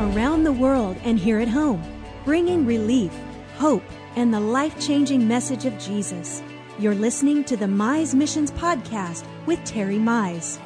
around the world and here at home, bringing relief, hope, and the life changing message of Jesus. You're listening to the Mize Missions Podcast with Terry Mize.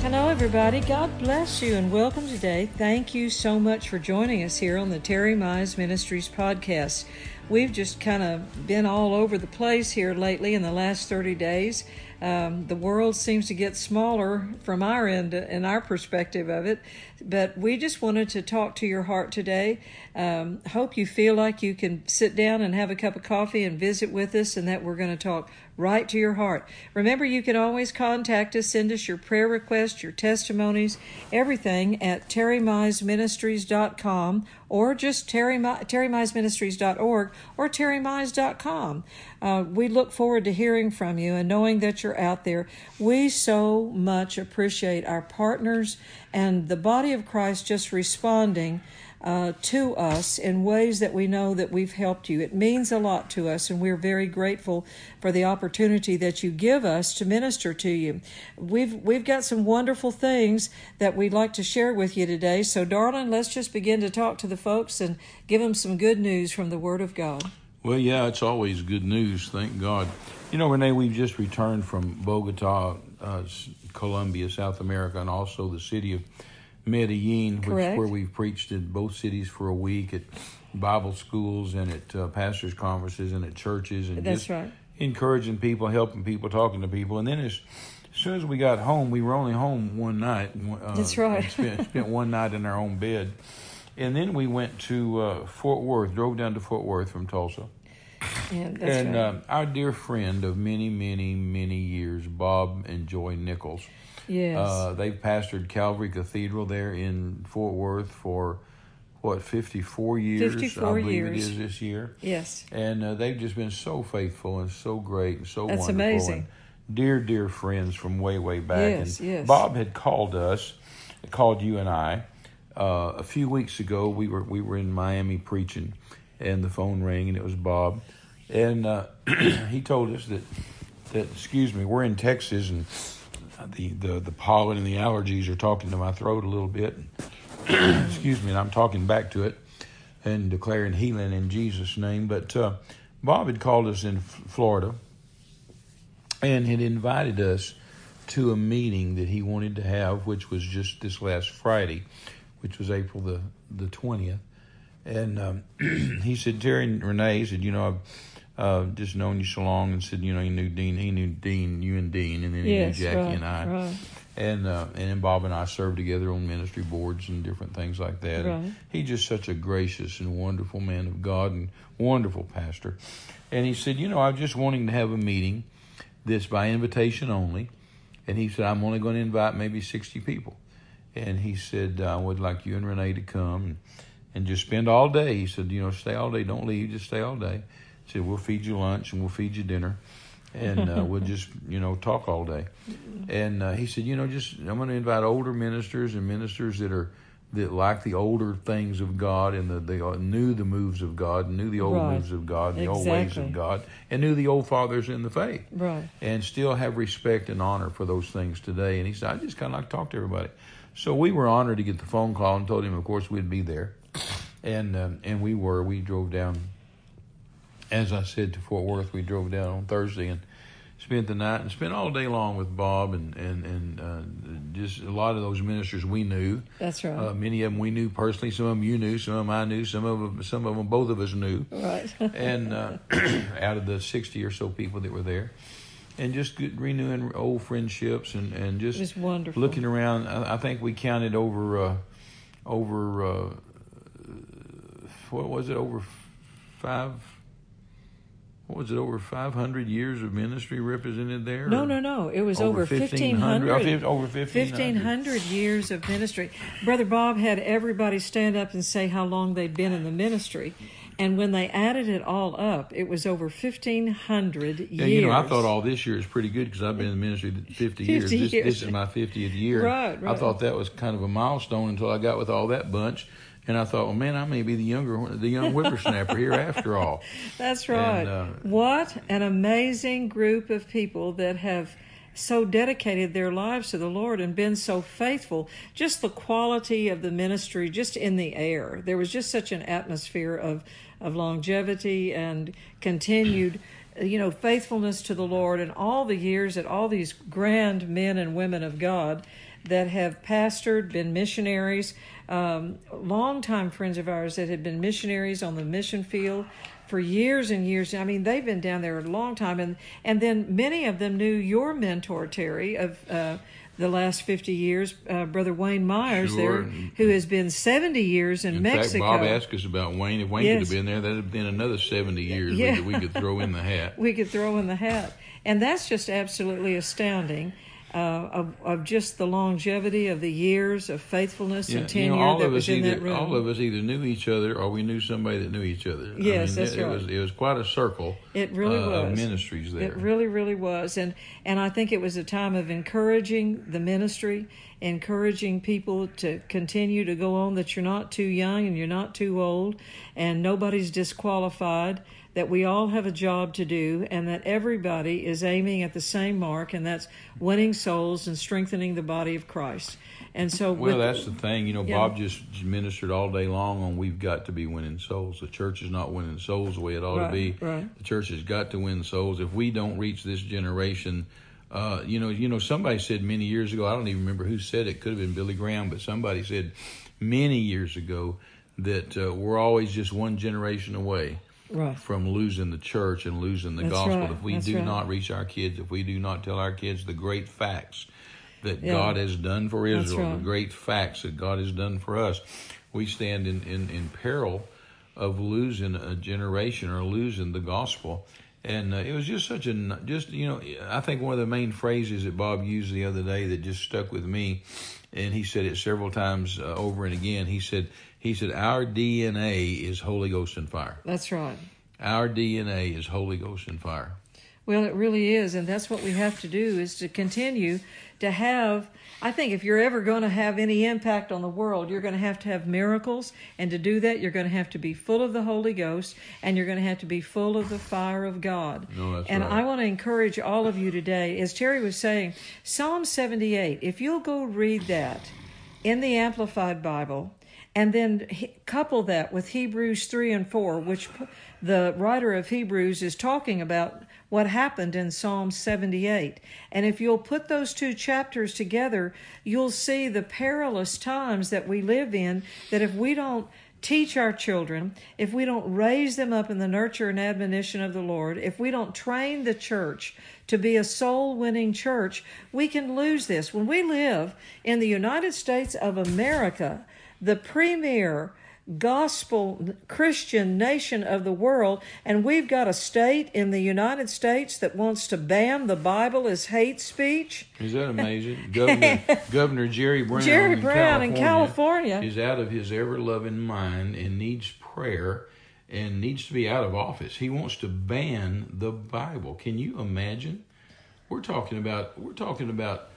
Hello, everybody. God bless you and welcome today. Thank you so much for joining us here on the Terry Mize Ministries podcast. We've just kind of been all over the place here lately in the last 30 days. Um, the world seems to get smaller from our end and our perspective of it, but we just wanted to talk to your heart today. Um, hope you feel like you can sit down and have a cup of coffee and visit with us, and that we're going to talk right to your heart. Remember, you can always contact us, send us your prayer requests, your testimonies, everything at terrymizeministries.com or just terry, terrymizeministries.org or terrymize.com. Uh, we look forward to hearing from you and knowing that you're out there. We so much appreciate our partners and the body of Christ just responding uh, to us in ways that we know that we've helped you. It means a lot to us, and we're very grateful for the opportunity that you give us to minister to you. We've we've got some wonderful things that we'd like to share with you today. So, darling, let's just begin to talk to the folks and give them some good news from the Word of God. Well, yeah, it's always good news. Thank God. You know, Renee, we've just returned from Bogota, uh, Colombia, South America, and also the city of Medellin, which, where we've preached in both cities for a week at Bible schools and at uh, pastors' conferences and at churches, and That's just right. encouraging people, helping people, talking to people. And then as, as soon as we got home, we were only home one night. Uh, That's right. spent, spent one night in our own bed, and then we went to uh, Fort Worth. Drove down to Fort Worth from Tulsa. Yeah, and right. um, our dear friend of many, many, many years, Bob and Joy Nichols. Yes. Uh, they've pastored Calvary Cathedral there in Fort Worth for what 54 years 54 I believe years. it is this year. yes. And uh, they've just been so faithful and so great and so That's wonderful. amazing. And dear, dear friends from way, way back. Yes, and yes. Bob had called us, called you and I, uh, a few weeks ago. We were we were in Miami preaching, and the phone rang, and it was Bob, and uh, he told us that that excuse me, we're in Texas, and the, the the pollen and the allergies are talking to my throat a little bit. excuse me, and I'm talking back to it and declaring healing in Jesus' name. But uh, Bob had called us in Florida and had invited us to a meeting that he wanted to have, which was just this last Friday, which was April the the twentieth. And um, he said, Terry and Renee he said, you know, I've uh, just known you so long, and said, you know, he knew Dean, he knew Dean, you and Dean, and then he yes. knew Jackie right, and I Right. and uh, and then Bob and I served together on ministry boards and different things like that. Right. He's just such a gracious and wonderful man of God and wonderful pastor. And he said, you know, I'm just wanting to have a meeting, this by invitation only. And he said, I'm only going to invite maybe 60 people. And he said, I would like you and Renee to come and, and just spend all day. He said, you know, stay all day, don't leave, just stay all day. He said, we'll feed you lunch and we'll feed you dinner and uh, we'll just you know talk all day. And uh, he said, you know, just I'm going to invite older ministers and ministers that are that like the older things of God and the, they knew the moves of God, and knew the old Right. moves of God, and the old ways of God, and knew the old fathers in the faith, Right. and still have respect and honor for those things today. And he said, I just kind of like to talk to everybody. So we were honored to get the phone call and told him, of course, we'd be there, and um, and we were. We drove down as I said to Fort Worth, we drove down on Thursday and spent the night and spent all day long with Bob and and and uh, just a lot of those ministers we knew. That's right. Uh, many of them we knew personally. Some of them you knew. Some of them I knew. Some of them, some of them both of us knew. right. And uh, out of the sixty or so people that were there, and just good, renewing old friendships and and just wonderful. looking around. I, I think we counted over uh, over uh, what was it over five. What was it over five hundred years of ministry represented there? No, no, no. It was over, 1500 1,500. oh, over 1500. 1,500 years of ministry. Brother Bob had everybody stand up and say how long they'd been in the ministry. And when they added it all up, it was over 1,500 years. Yeah, you know, I thought all this year is pretty good because I've been in the ministry 50 years. 50 This, years. this is my 50th year. Right, right. I thought that was kind of a milestone until I got with all that bunch. And I thought, well, man, I may be the younger, the young whippersnapper here after all. That's right. And, uh, what an amazing group of people that have so dedicated their lives to the Lord and been so faithful. Just the quality of the ministry, just in the air. There was just such an atmosphere of, of longevity and continued, you know, faithfulness to the Lord and all the years that all these grand men and women of God that have pastored, been missionaries, um, longtime friends of ours that had been missionaries on the mission field for years and years. I mean, they've been down there a long time, and and then many of them knew your mentor Terry of. Uh, the last 50 years, uh, Brother Wayne Myers Sure. there, who has been 70 years in, In Mexico. fact, Bob asked us about Wayne. If Wayne Yes. could have been there, that'd have been another 70 years we could- we could throw in the hat. we could throw in the hat. And that's just absolutely astounding uh, of, of just the longevity of the years of faithfulness Yeah, and you tenure know, all that of was us in either that room. all of us either knew each other or we knew somebody that knew each other. Yes, I mean, that's it, right. It was it was quite a circle. It really uh, of was. ministries there. It really, really was, and and I think it was a time of encouraging the ministry, encouraging people to continue to go on. That you're not too young and you're not too old, and nobody's disqualified. That we all have a job to do, and that everybody is aiming at the same mark, and that's winning souls and strengthening the body of Christ. And so, Well, with, that's the thing. You know, Yeah. Bob just ministered all day long on we've got to be winning souls. The church is not winning souls the way it ought Right, to be. right. The church has got to win souls. If we don't reach this generation, uh, you know, you know, somebody said many years ago. I don't even remember who said it. Could have been Billy Graham, but somebody said many years ago that uh, we're always just one generation away right, from losing the church and losing the That's gospel. right, If we that's do right. not reach our kids, if we do not tell our kids the great facts that Yeah. God has done for Israel, the great facts that God has done for us, we stand in, in, in peril of losing a generation or losing the gospel. And uh, it was just such a, just, you know, I think one of the main phrases that Bob used the other day that just stuck with me, and he said it several times uh, over and again. He said, he said, our DNA is Holy Ghost and fire. that's right. Our DNA is Holy Ghost and fire. Well, it really is, and that's what we have to do is to continue to have. I think if you're ever going to have any impact on the world, you're going to have to have miracles, and to do that, you're going to have to be full of the Holy Ghost, and you're going to have to be full of the fire of God. No, that's and right. I want to encourage all of you today, as Terry was saying, Psalm 78. If you'll go read that in the Amplified Bible, and then he- couple that with Hebrews 3 and 4, which the writer of Hebrews is talking about what happened in Psalm 78. And if you'll put those two chapters together, you'll see the perilous times that we live in, that if we don't teach our children, if we don't raise them up in the nurture and admonition of the Lord, if we don't train the church to be a soul winning church, we can lose this. When we live in the United States of America, the premier gospel Christian nation of the world, and we've got a state in the United States that wants to ban the Bible as hate speech. Is that amazing? Governor Governor Jerry Brown, Jerry in Brown in California, California. is out of his ever loving mind and needs prayer and needs to be out of office. He wants to ban the Bible. Can you imagine? We're talking about we're talking about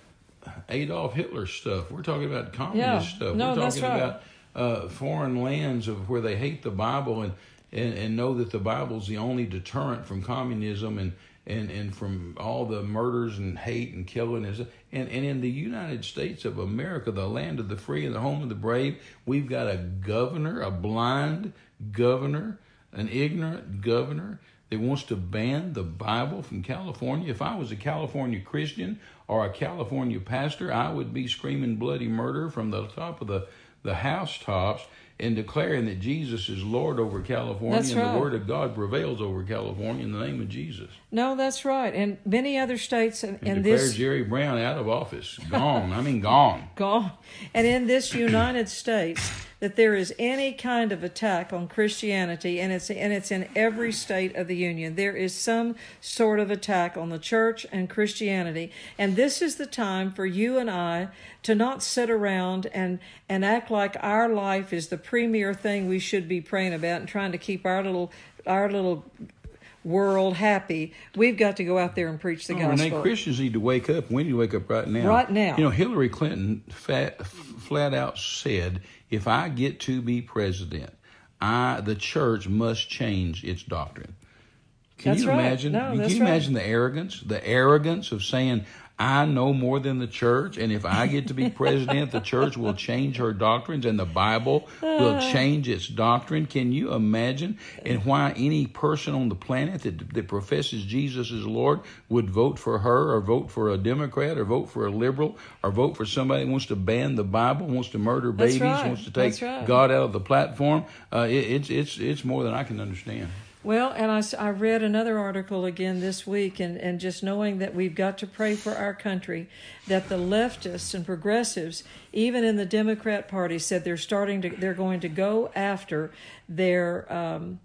Adolf Hitler stuff. We're talking about communist Yeah. stuff. No, we're talking right. about uh, foreign lands of where they hate the Bible and, and, and know that the Bible's the only deterrent from communism and, and, and from all the murders and hate and killing. And, and in the United States of America, the land of the free and the home of the brave, we've got a governor, a blind governor, an ignorant governor that wants to ban the Bible from California. If I was a California Christian or a California pastor, I would be screaming bloody murder from the top of the, the housetops and declaring that Jesus is Lord over California That's and right. the Word of God prevails over California in the name of Jesus. No, that's right. And many other states and, And, and declare this Jerry Brown out of office. Gone. I mean, gone. gone. And in this United States, that there is any kind of attack on Christianity, and it's and it's in every state of the union. There is some sort of attack on the church and Christianity, and this is the time for you and I to not sit around and and act like our life is the premier thing we should be praying about and trying to keep our little our little world happy. We've got to go out there and preach the Oh, gospel. Renee, Christians need to wake up. We need to wake up right now. Right now. You know, Hillary Clinton fat, flat out said, "If I get to be president, I the church must change its doctrine." Can That's you right. imagine? No, can you right. imagine the arrogance? The arrogance of saying, I know more than the church, and if I get to be president, the church will change her doctrines, and the Bible will change its doctrine. Can you imagine? And why any person on the planet that, that professes Jesus as Lord would vote for her, or vote for a Democrat, or vote for a liberal, or vote for somebody who wants to ban the Bible, wants to murder babies, right. wants to take right. God out of the platform? Uh, it, it's it's it's more than I can understand. Well, and I, I read another article again this week, and, and just knowing that we've got to pray for our country, that the leftists and progressives, even in the Democrat Party, said they're starting to, they're going to go after their um,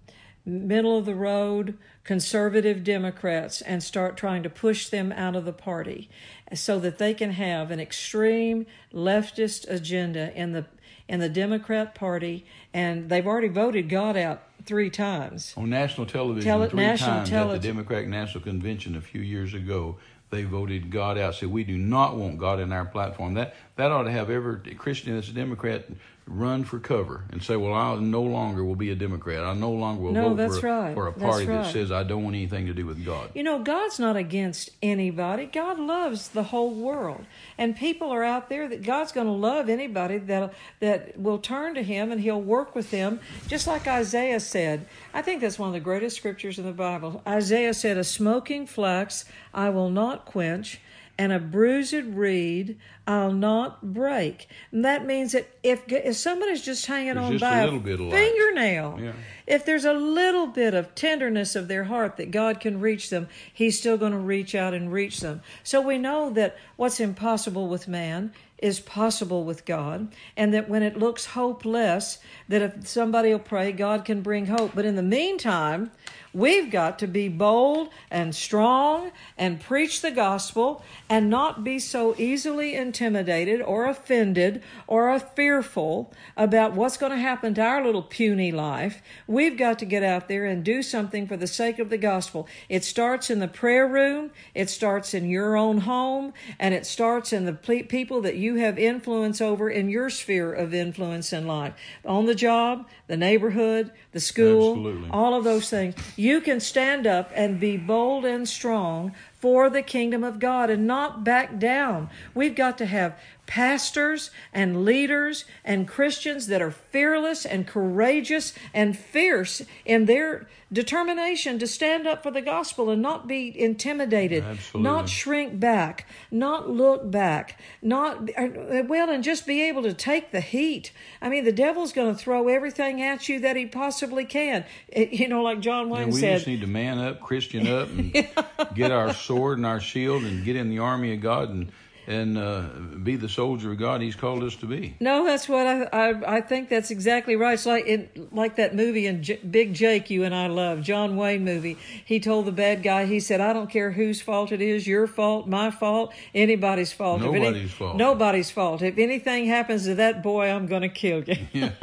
middle of the road conservative Democrats and start trying to push them out of the party so that they can have an extreme leftist agenda in the in the Democrat Party and they've already voted God out three times. On national television, Tele- three national times tele- at the Democratic National Convention a few years ago, they voted God out. Said we do not want God in our platform. That that ought to have every Christian that's a Democrat run for cover and say, "Well, I no longer will be a Democrat. I no longer will No, vote for, right. for a party right. that says I don't want anything to do with God." You know, God's not against anybody. God loves the whole world. And people are out there that God's going to love anybody that that will turn to him and he'll work with them just like Isaiah said. I think that's one of the greatest scriptures in the Bible. Isaiah said, "A smoking flax I will not quench." And a bruised reed I'll not break. And that means that if if somebody's just hanging There's on just by a of fingernail, Yeah. if there's a little bit of tenderness of their heart that God can reach them, He's still going to reach out and reach them. So we know that what's impossible with man is possible with God, and that when it looks hopeless, that if somebody will pray, God can bring hope. But in the meantime, we've got to be bold and strong and preach the gospel and not be so easily intimidated or offended or fearful about what's going to happen to our little puny life. We've got to get out there and do something for the sake of the gospel. It starts in the prayer room, it starts in your own home, and it starts in the people that you have influence over in your sphere of influence in life. On the job, the neighborhood, the school, Absolutely. all of those things. You can stand up and be bold and strong for the kingdom of God and not back down. We've got to have pastors and leaders and Christians that are fearless and courageous and fierce in their determination to stand up for the gospel and not be intimidated, Absolutely. not shrink back, not look back, not uh, well, and just be able to take the heat. I mean, the devil's going to throw everything at you that he possibly can. It- you know, like John Wayne And we said. just need to man up, Christian up, and get our sword and our shield, and get in the army of God, and and uh, be the soldier of God He's called us to be. No, that's what I, I I think that's exactly right. It's like in like that movie in J- Big Jake you and I love, John Wayne movie. He told the bad guy, he said, "I don't care whose fault it is, your fault, my fault, anybody's fault. If any- Nobody's fault. Nobody's fault. If anything happens to that boy, I'm going to kill you."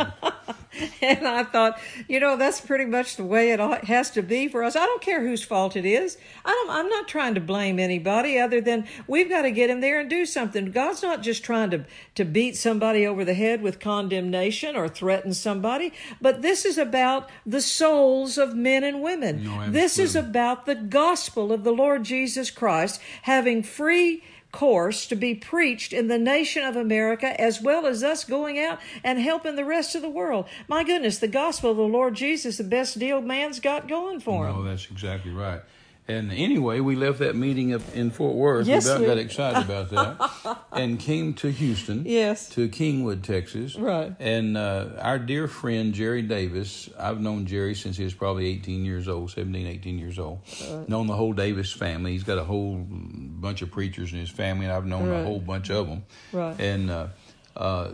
and I thought, you know, that's pretty much the way it has to be for us. I don't care whose fault it is. I don't, I'm not trying to blame anybody other than we've got to get in there and do something. God's not just trying to, to beat somebody over the head with condemnation or threaten somebody, but this is about the souls of men and women. No, this is about the gospel of the Lord Jesus Christ having free course to be preached in the nation of America as well as us going out and helping the rest of the world. My goodness, the gospel of the Lord Jesus, the best deal man's got going for him. Oh, that's exactly right. And anyway, we left that meeting up in Fort Worth. Yes, we about we- got excited about that, and came to Houston. Yes. To Kingwood, Texas. Right. And uh, our dear friend Jerry Davis, I've known Jerry since he was probably 18 years old, 17, 18 years old. Right. Known the whole Davis family. He's got a whole bunch of preachers in his family, and I've known Right. a whole bunch of them. Right. And uh, uh,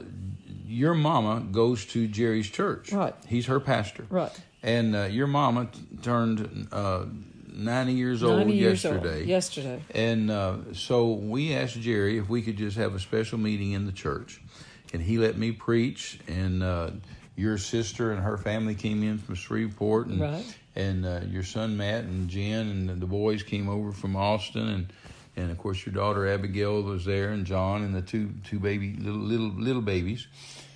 your mama goes to Jerry's church. Right. He's her pastor. Right. And uh, your mama t- turned uh, 90 years old years yesterday. old. Yesterday. And uh, so we asked Jerry if we could just have a special meeting in the church. And he let me preach. And uh, your sister and her family came in from Shreveport. And, Right. and uh, your son Matt and Jen and the boys came over from Austin. And, and of course, your daughter Abigail was there, and John and the two, two baby little, little, little babies.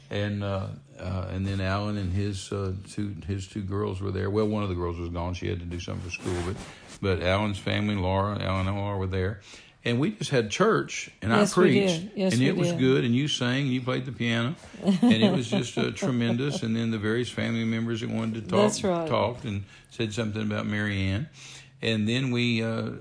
And uh, uh, and then Alan and his uh, two his two girls were there. Well, one of the girls was gone; she had to do something for school. But but Alan's family, Laura, Alan and Laura were there, and we just had church, and Yes, I preached. Yes, and it was good, and you sang, and you played the piano, and it was just uh, tremendous. And then the various family members that wanted to talk right. talked and said something about Mary Ann. And then we uh,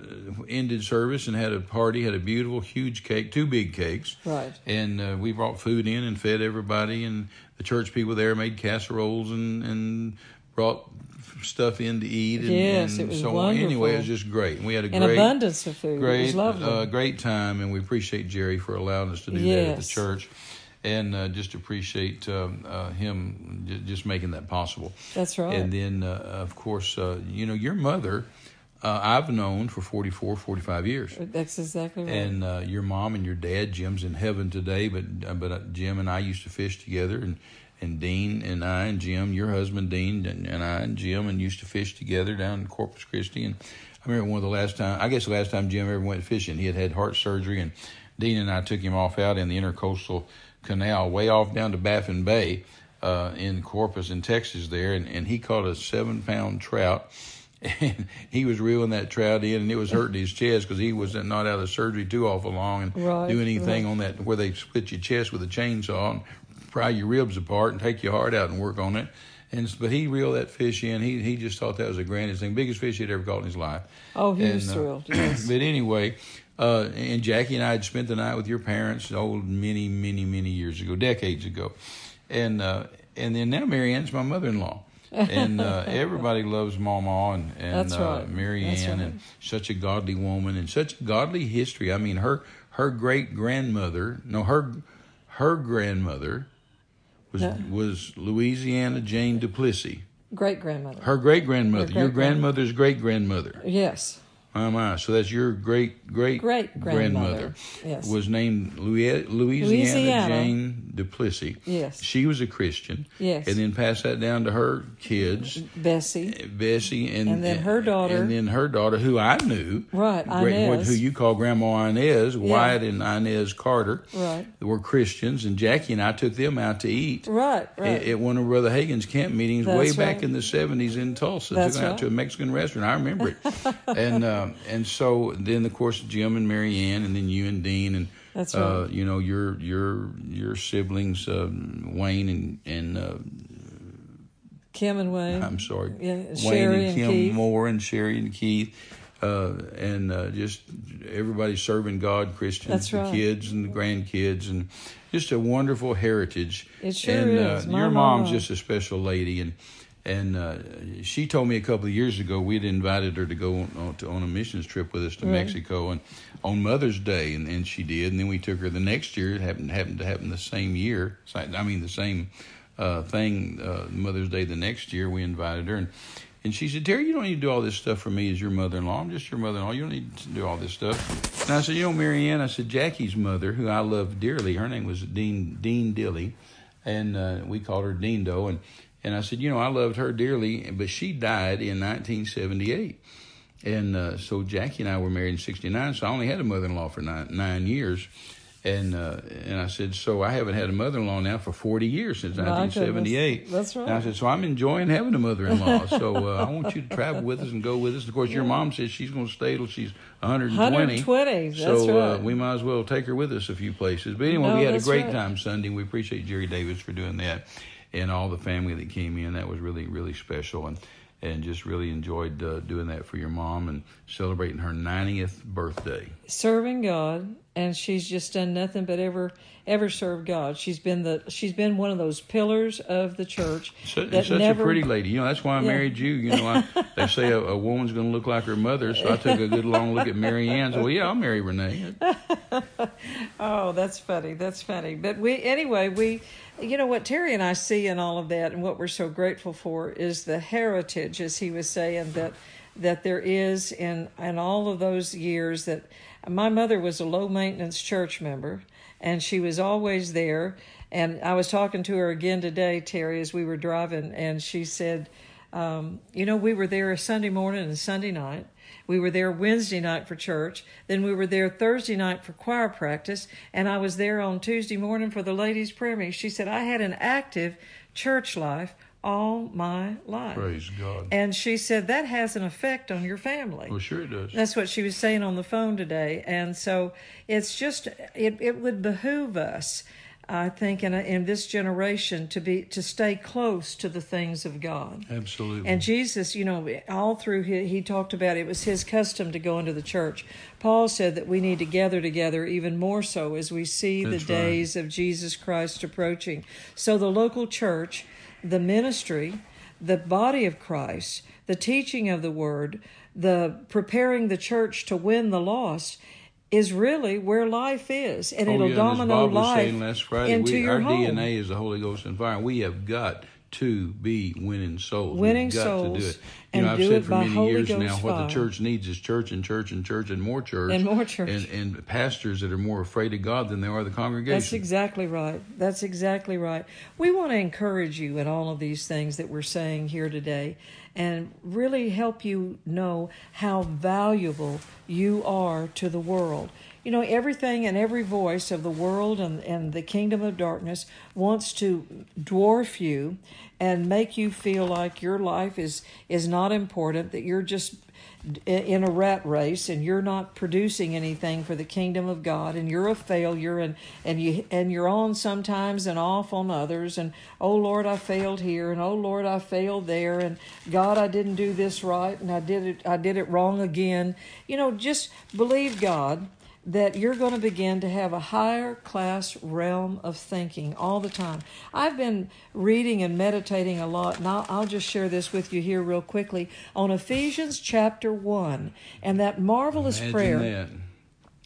ended service and had a party, had a beautiful, huge cake, two big cakes. Right. And uh, we brought food in and fed everybody, and the church people there made casseroles and, and brought stuff in to eat. And, Yes, and it was so on. Anyway, it was just great. And we had a An great, abundance of food. it great, was lovely. uh, great time, and we appreciate Jerry for allowing us to do that at the church. And uh, just appreciate um, uh, him j- just making that possible. That's right. And then, uh, of course, uh, you know, your mother, uh, I've known for 44, 45 years. That's exactly right. And uh, your mom and your dad, Jim's in heaven today, but uh, but uh, Jim and I used to fish together, and and Dean and I and Jim, your husband Dean and, and I and Jim, and used to fish together down in Corpus Christi. And I remember one of the last time, I guess the last time Jim ever went fishing, he had had heart surgery, and Dean and I took him off out in the intercoastal canal, way off down to Baffin Bay, uh, in Corpus in Texas there, and, and he caught a seven pound trout and he was reeling that trout in, and it was hurting his chest because he was not out of surgery too awful long and Right, do anything right. on that where they split your chest with a chainsaw and pry your ribs apart and take your heart out and work on it. And but he reeled that fish in. He he just thought that was the grandest thing, biggest fish he'd ever caught in his life. oh, he and, was uh, thrilled. Yes. But anyway, uh, and Jackie and I had spent the night with your parents, old many, many, many years ago, decades ago, and uh, and then now Marianne's my mother-in-law, and uh, everybody loves Mama and and That's uh. Mary Ann, right. and such a godly woman and such a godly history. I mean, her her great grandmother, no, her her grandmother was Yeah. was Louisiana Jane Duplessis. Great grandmother. Her great grandmother, your grandmother's great grandmother. Yes. My my, so that's your great great Great grandmother. Yes. Was named Louis- Louisiana, Louisiana. Jane Duplessis. Yes. She was a Christian. Yes. And then passed that down to her kids, Bessie. Uh, Bessie, and And then her daughter. and then her daughter, who I knew, Right, great- Inez. who you call Grandma Inez, Wyatt and Inez Carter, Right. were Christians, and Jackie and I took them out to eat. Right, right. At, at one of Brother Hagin's camp meetings way That's back in the seventies in Tulsa, That's took them out to a Mexican restaurant. I remember it, and uh, um, and so then of course Jim and Mary Ann, and then you and Dean, and That's uh, you know your your your siblings um, Wayne and and uh, Kim and Wayne. I'm sorry, Yeah, Wayne Sherry and and Kim Keith. Moore and Sherry and Keith. Uh, and uh, just everybody serving God, Christians, That's the right. kids and the grandkids, and just a wonderful heritage. It sure and, is. Uh, your mom's mama. just a special lady, and and uh, she told me a couple of years ago we'd invited her to go on, on, to, on a missions trip with us to. Mexico, and on Mother's Day, and, and she did, and then we took her the next year. It happened happened to happen the same year. I mean the same uh, thing. Uh, Mother's Day the next year, we invited her, and and she said, Terry, you don't need to do all this stuff for me as your mother-in-law. I'm just your mother-in-law. You don't need to do all this stuff. And I said, you know, Marianne, I said, Jackie's mother, who I love dearly, her name was Dean Dean Dilly, and uh, we called her Dean Doe. And, and I said, you know, I loved her dearly, but she died in 1978. And uh, so Jackie and I were married in '69, so I only had a mother-in-law for nine, nine years. And uh, and I said, so I haven't had a mother-in-law now for 40 years since My 1978. goodness. That's right. And I said, so I'm enjoying having a mother-in-law. so uh, I want you to travel with us and go with us. Of course, your mom says she's going to stay till she's 120. 120, that's so uh, right. we might as well take her with us a few places. But anyway, No, we had a great right. time Sunday. We appreciate Jerry Davis for doing that, and all the family that came in. That was really really special, and and just really enjoyed uh, doing that for your mom and celebrating her 90th birthday. serving God, and she's just done nothing but ever ever serve God. She's been the she's been one of those pillars of the church Such, that such never a pretty lady. You know, that's why I Yeah. married you. You know, I, they say a, a woman's going to look like her mother, so I took a good long look at Mary Ann. So, well, yeah, I'll marry Renee. Oh, that's funny. That's funny. But we, anyway, we, you know, what Terry and I see in all of that, and what we're so grateful for is the heritage, as he was saying that that there is in in all of those years that my mother was a low maintenance church member, and she was always there. And I was talking to her again today, Terry, as we were driving, and she said, um, you know, we were there a Sunday morning and Sunday night. We were there Wednesday night for church. Then we were there Thursday night for choir practice. And I was there on Tuesday morning for the ladies' prayer meeting. She said, I had an active church life all my life. Praise God. And she said that has an effect on your family. Well, sure it does. That's what she was saying on the phone today. And so it's just, it, it would behoove us, I think, in, a, in this generation to be, to stay close to the things of God. Absolutely. And Jesus, you know, all through he, he talked about it was his custom to go into the church. Paul said that we need to gather together even more so as we see That's the right. days of Jesus Christ approaching. So the local church, the ministry, the body of Christ, the teaching of the word, the preparing the church to win the lost is really where life is, and Oh, it'll yeah, domino was life saying last Friday, into we, your our home. DNA is the Holy Ghost and fire. We have got to be winning souls. Winning souls to do it. and You know, I've do said for many Holy years Ghost now, what fire. the church needs is church and church and church and more church And more church. and, and pastors that are more afraid of God than they are the congregation. That's exactly right. That's exactly right. We want to encourage you in all of these things that we're saying here today and really help you know how valuable you are to the world. You know, everything and every voice of the world and, and the kingdom of darkness wants to dwarf you and make you feel like your life is, is not important, that you're just in a rat race and you're not producing anything for the kingdom of God and you're a failure and and you and you're on sometimes and off on others and oh Lord I failed here and oh Lord I failed there and God I didn't do this right and I did it I did it wrong again. You know just believe God that you're going to begin to have a higher class realm of thinking all the time. I've been reading and meditating a lot, and I'll, I'll just share this with you here real quickly on Ephesians chapter 1 and that marvelous Imagine prayer. that.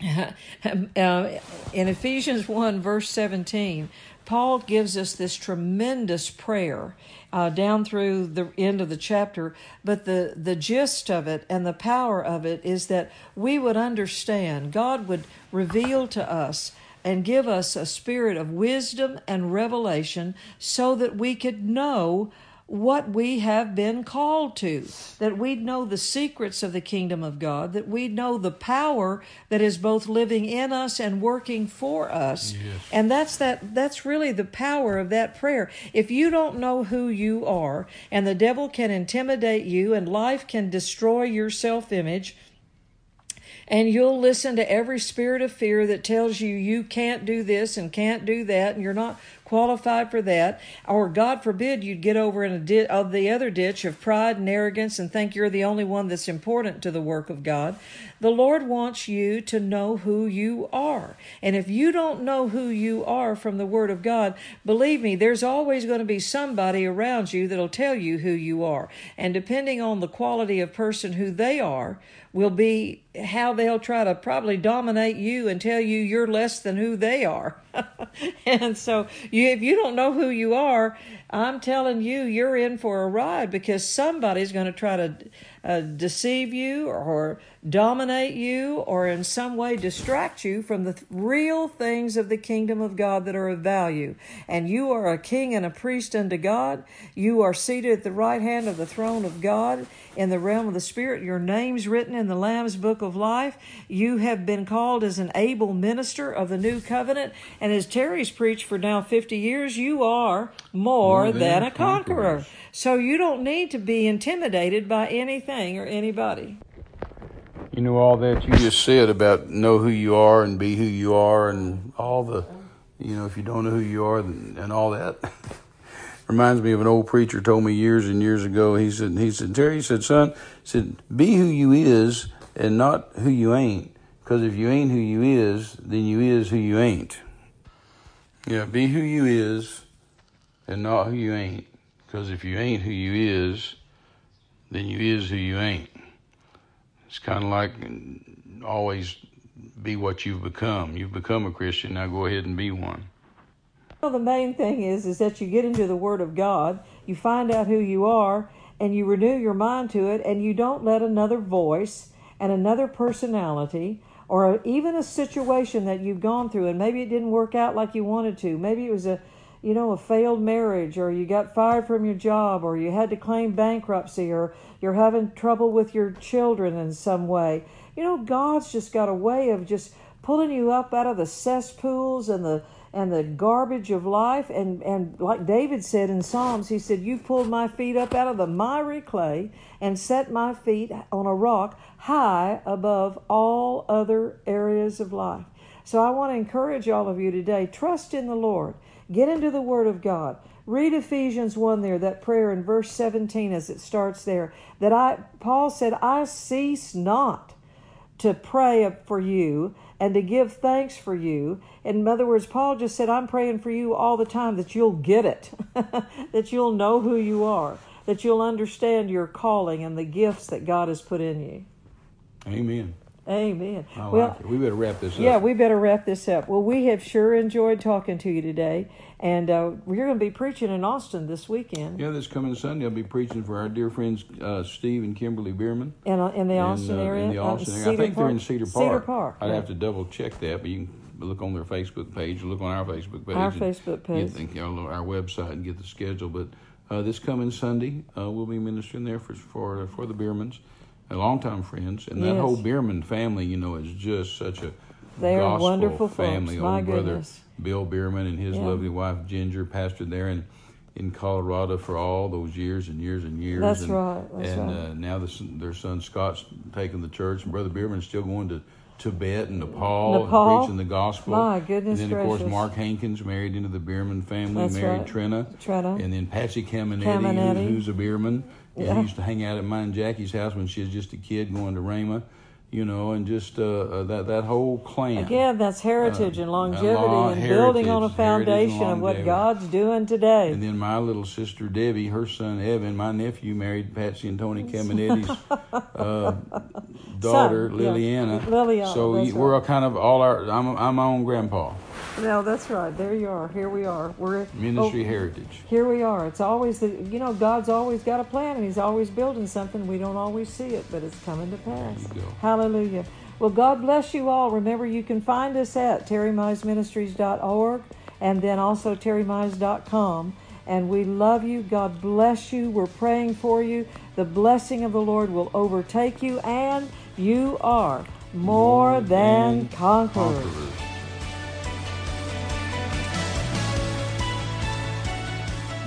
uh, in Ephesians 1, verse 17, Paul gives us this tremendous prayer uh, down through the end of the chapter, but the, the gist of it and the power of it is that we would understand, God would reveal to us and give us a spirit of wisdom and revelation so that we could know what we have been called to, that we'd know the secrets of the kingdom of God, that we'd know the power that is both living in us and working for us. Yes. And that's that that's really the power of that prayer. If you don't know who you are and the devil can intimidate you and life can destroy your self-image, and you'll listen to every spirit of fear that tells you you can't do this and can't do that and you're not qualified for that or god forbid you'd get over in a di- of the other ditch of pride and arrogance and think you're the only one that's important to the work of god. The lord wants you to know who you are. And if you don't know who you are from the word of god believe me there's always going to be somebody around you that'll tell you who you are. And depending on the quality of person who they are will be how they'll try to probably dominate you and tell you you're less than who they are. and so you if you don't know who you are, I'm telling you you're in for a ride because somebody's going to try to uh, deceive you or dominate you or in some way distract you from the th- real things of the kingdom of God that are of value. And you are a king and a priest unto God. You are seated at the right hand of the throne of God in the realm of the Spirit. Your name's written in the Lamb's book of life. You have been called as an able minister of the new covenant. And as Terry's preached for now 50 years, you are more, More than, than a conqueror. conquerors. So you don't need to be intimidated by anything or anybody. You know all that you just said about know who you are and be who you are and all the, you know, if you don't know who you are and, and all that. Reminds me of an old preacher told me years and years ago. He said, he said, Terry, he said, son, he said, be who you is and not who you ain't. Because if you ain't who you is, then you is who you ain't. Yeah, be who you is and not who you ain't. Because if you ain't who you is, then you is who you ain't. It's kind of like always be what you've become. You've become a Christian, now go ahead and be one. Well, the main thing is is that you get into the Word of God, you find out who you are, and you renew your mind to it, and you don't let another voice and another personality or even a situation that you've gone through and maybe it didn't work out like you wanted to. Maybe it was a you know, a failed marriage, or you got fired from your job, or you had to claim bankruptcy, or you're having trouble with your children in some way. You know, God's just got a way of just pulling you up out of the cesspools and the and the garbage of life. And and like David said in Psalms he said you pulled my feet up out of the miry clay and set my feet on a rock high above all other areas of life. So I want to encourage all of you today trust in the Lord get into the word of God read Ephesians 1 there that prayer in verse 17 as it starts there that I Paul said I cease not to pray for you and to give thanks for you. In other words, Paul just said, I'm praying for you all the time that you'll get it, that you'll know who you are, that you'll understand your calling and the gifts that God has put in you. Amen. Amen. I well, like. We better wrap this up. yeah, we better wrap this up. Well, we have sure enjoyed talking to you today, and uh, we're going to be preaching in Austin this weekend. Yeah, this coming Sunday, I'll be preaching for our dear friends uh, Steve and Kimberly Bierman. In, uh, in the Austin uh, area, In the uh, Austin area. I think they're in Cedar Park. Cedar Park. I'd yeah. have to double check that, but you can look on their Facebook page, look on our Facebook page, Our Facebook page. Get the, our, our website and get the schedule. But uh, this coming Sunday, uh, we'll be ministering there for for for the Biermans, longtime friends, and that Yes. whole Bierman family, you know, is just such a They are wonderful folks. family. My Old brother. Bill Bierman and his Yeah. lovely wife Ginger pastored there in in Colorado for all those years and years and years. That's and, right, that's and right. Uh, now the, their son Scott's taking the church, and Brother Bierman's still going to Tibet and Nepal, Nepal? and preaching the gospel. My goodness And then, of course, gracious. Mark Hankins married into the Bierman family, That's married right. Trina. Trina. And then Patsy Caminetti, Caminetti. Who's a Bierman. And Yeah. he used to hang out at mine and Jackie's house when she was just a kid going to Rhema, you know, and just uh, uh, that, that whole clan. Again, that's heritage Uh, and longevity long and building on a heritage, heritage and foundation of what. God's doing today. And then my little sister Debbie, her son Evan, my nephew married Patsy and Tony Caminetti's uh, daughter Son, yeah. Liliana. Liliana, So we're right. all kind of all our. I'm, I'm my own grandpa. No, that's right. There you are. Here we are. We're Ministry oh, heritage. Here we are. It's always the you know God's always got a plan and He's always building something. We don't always see it, but it's coming to pass. There you go. Hallelujah. Well, God bless you all. Remember, you can find us at terrymizeministries.org and then also terrymize.com. And we love you. God bless you. We're praying for you. The blessing of the Lord will overtake you, and you are more, than, conquerors. conquerors.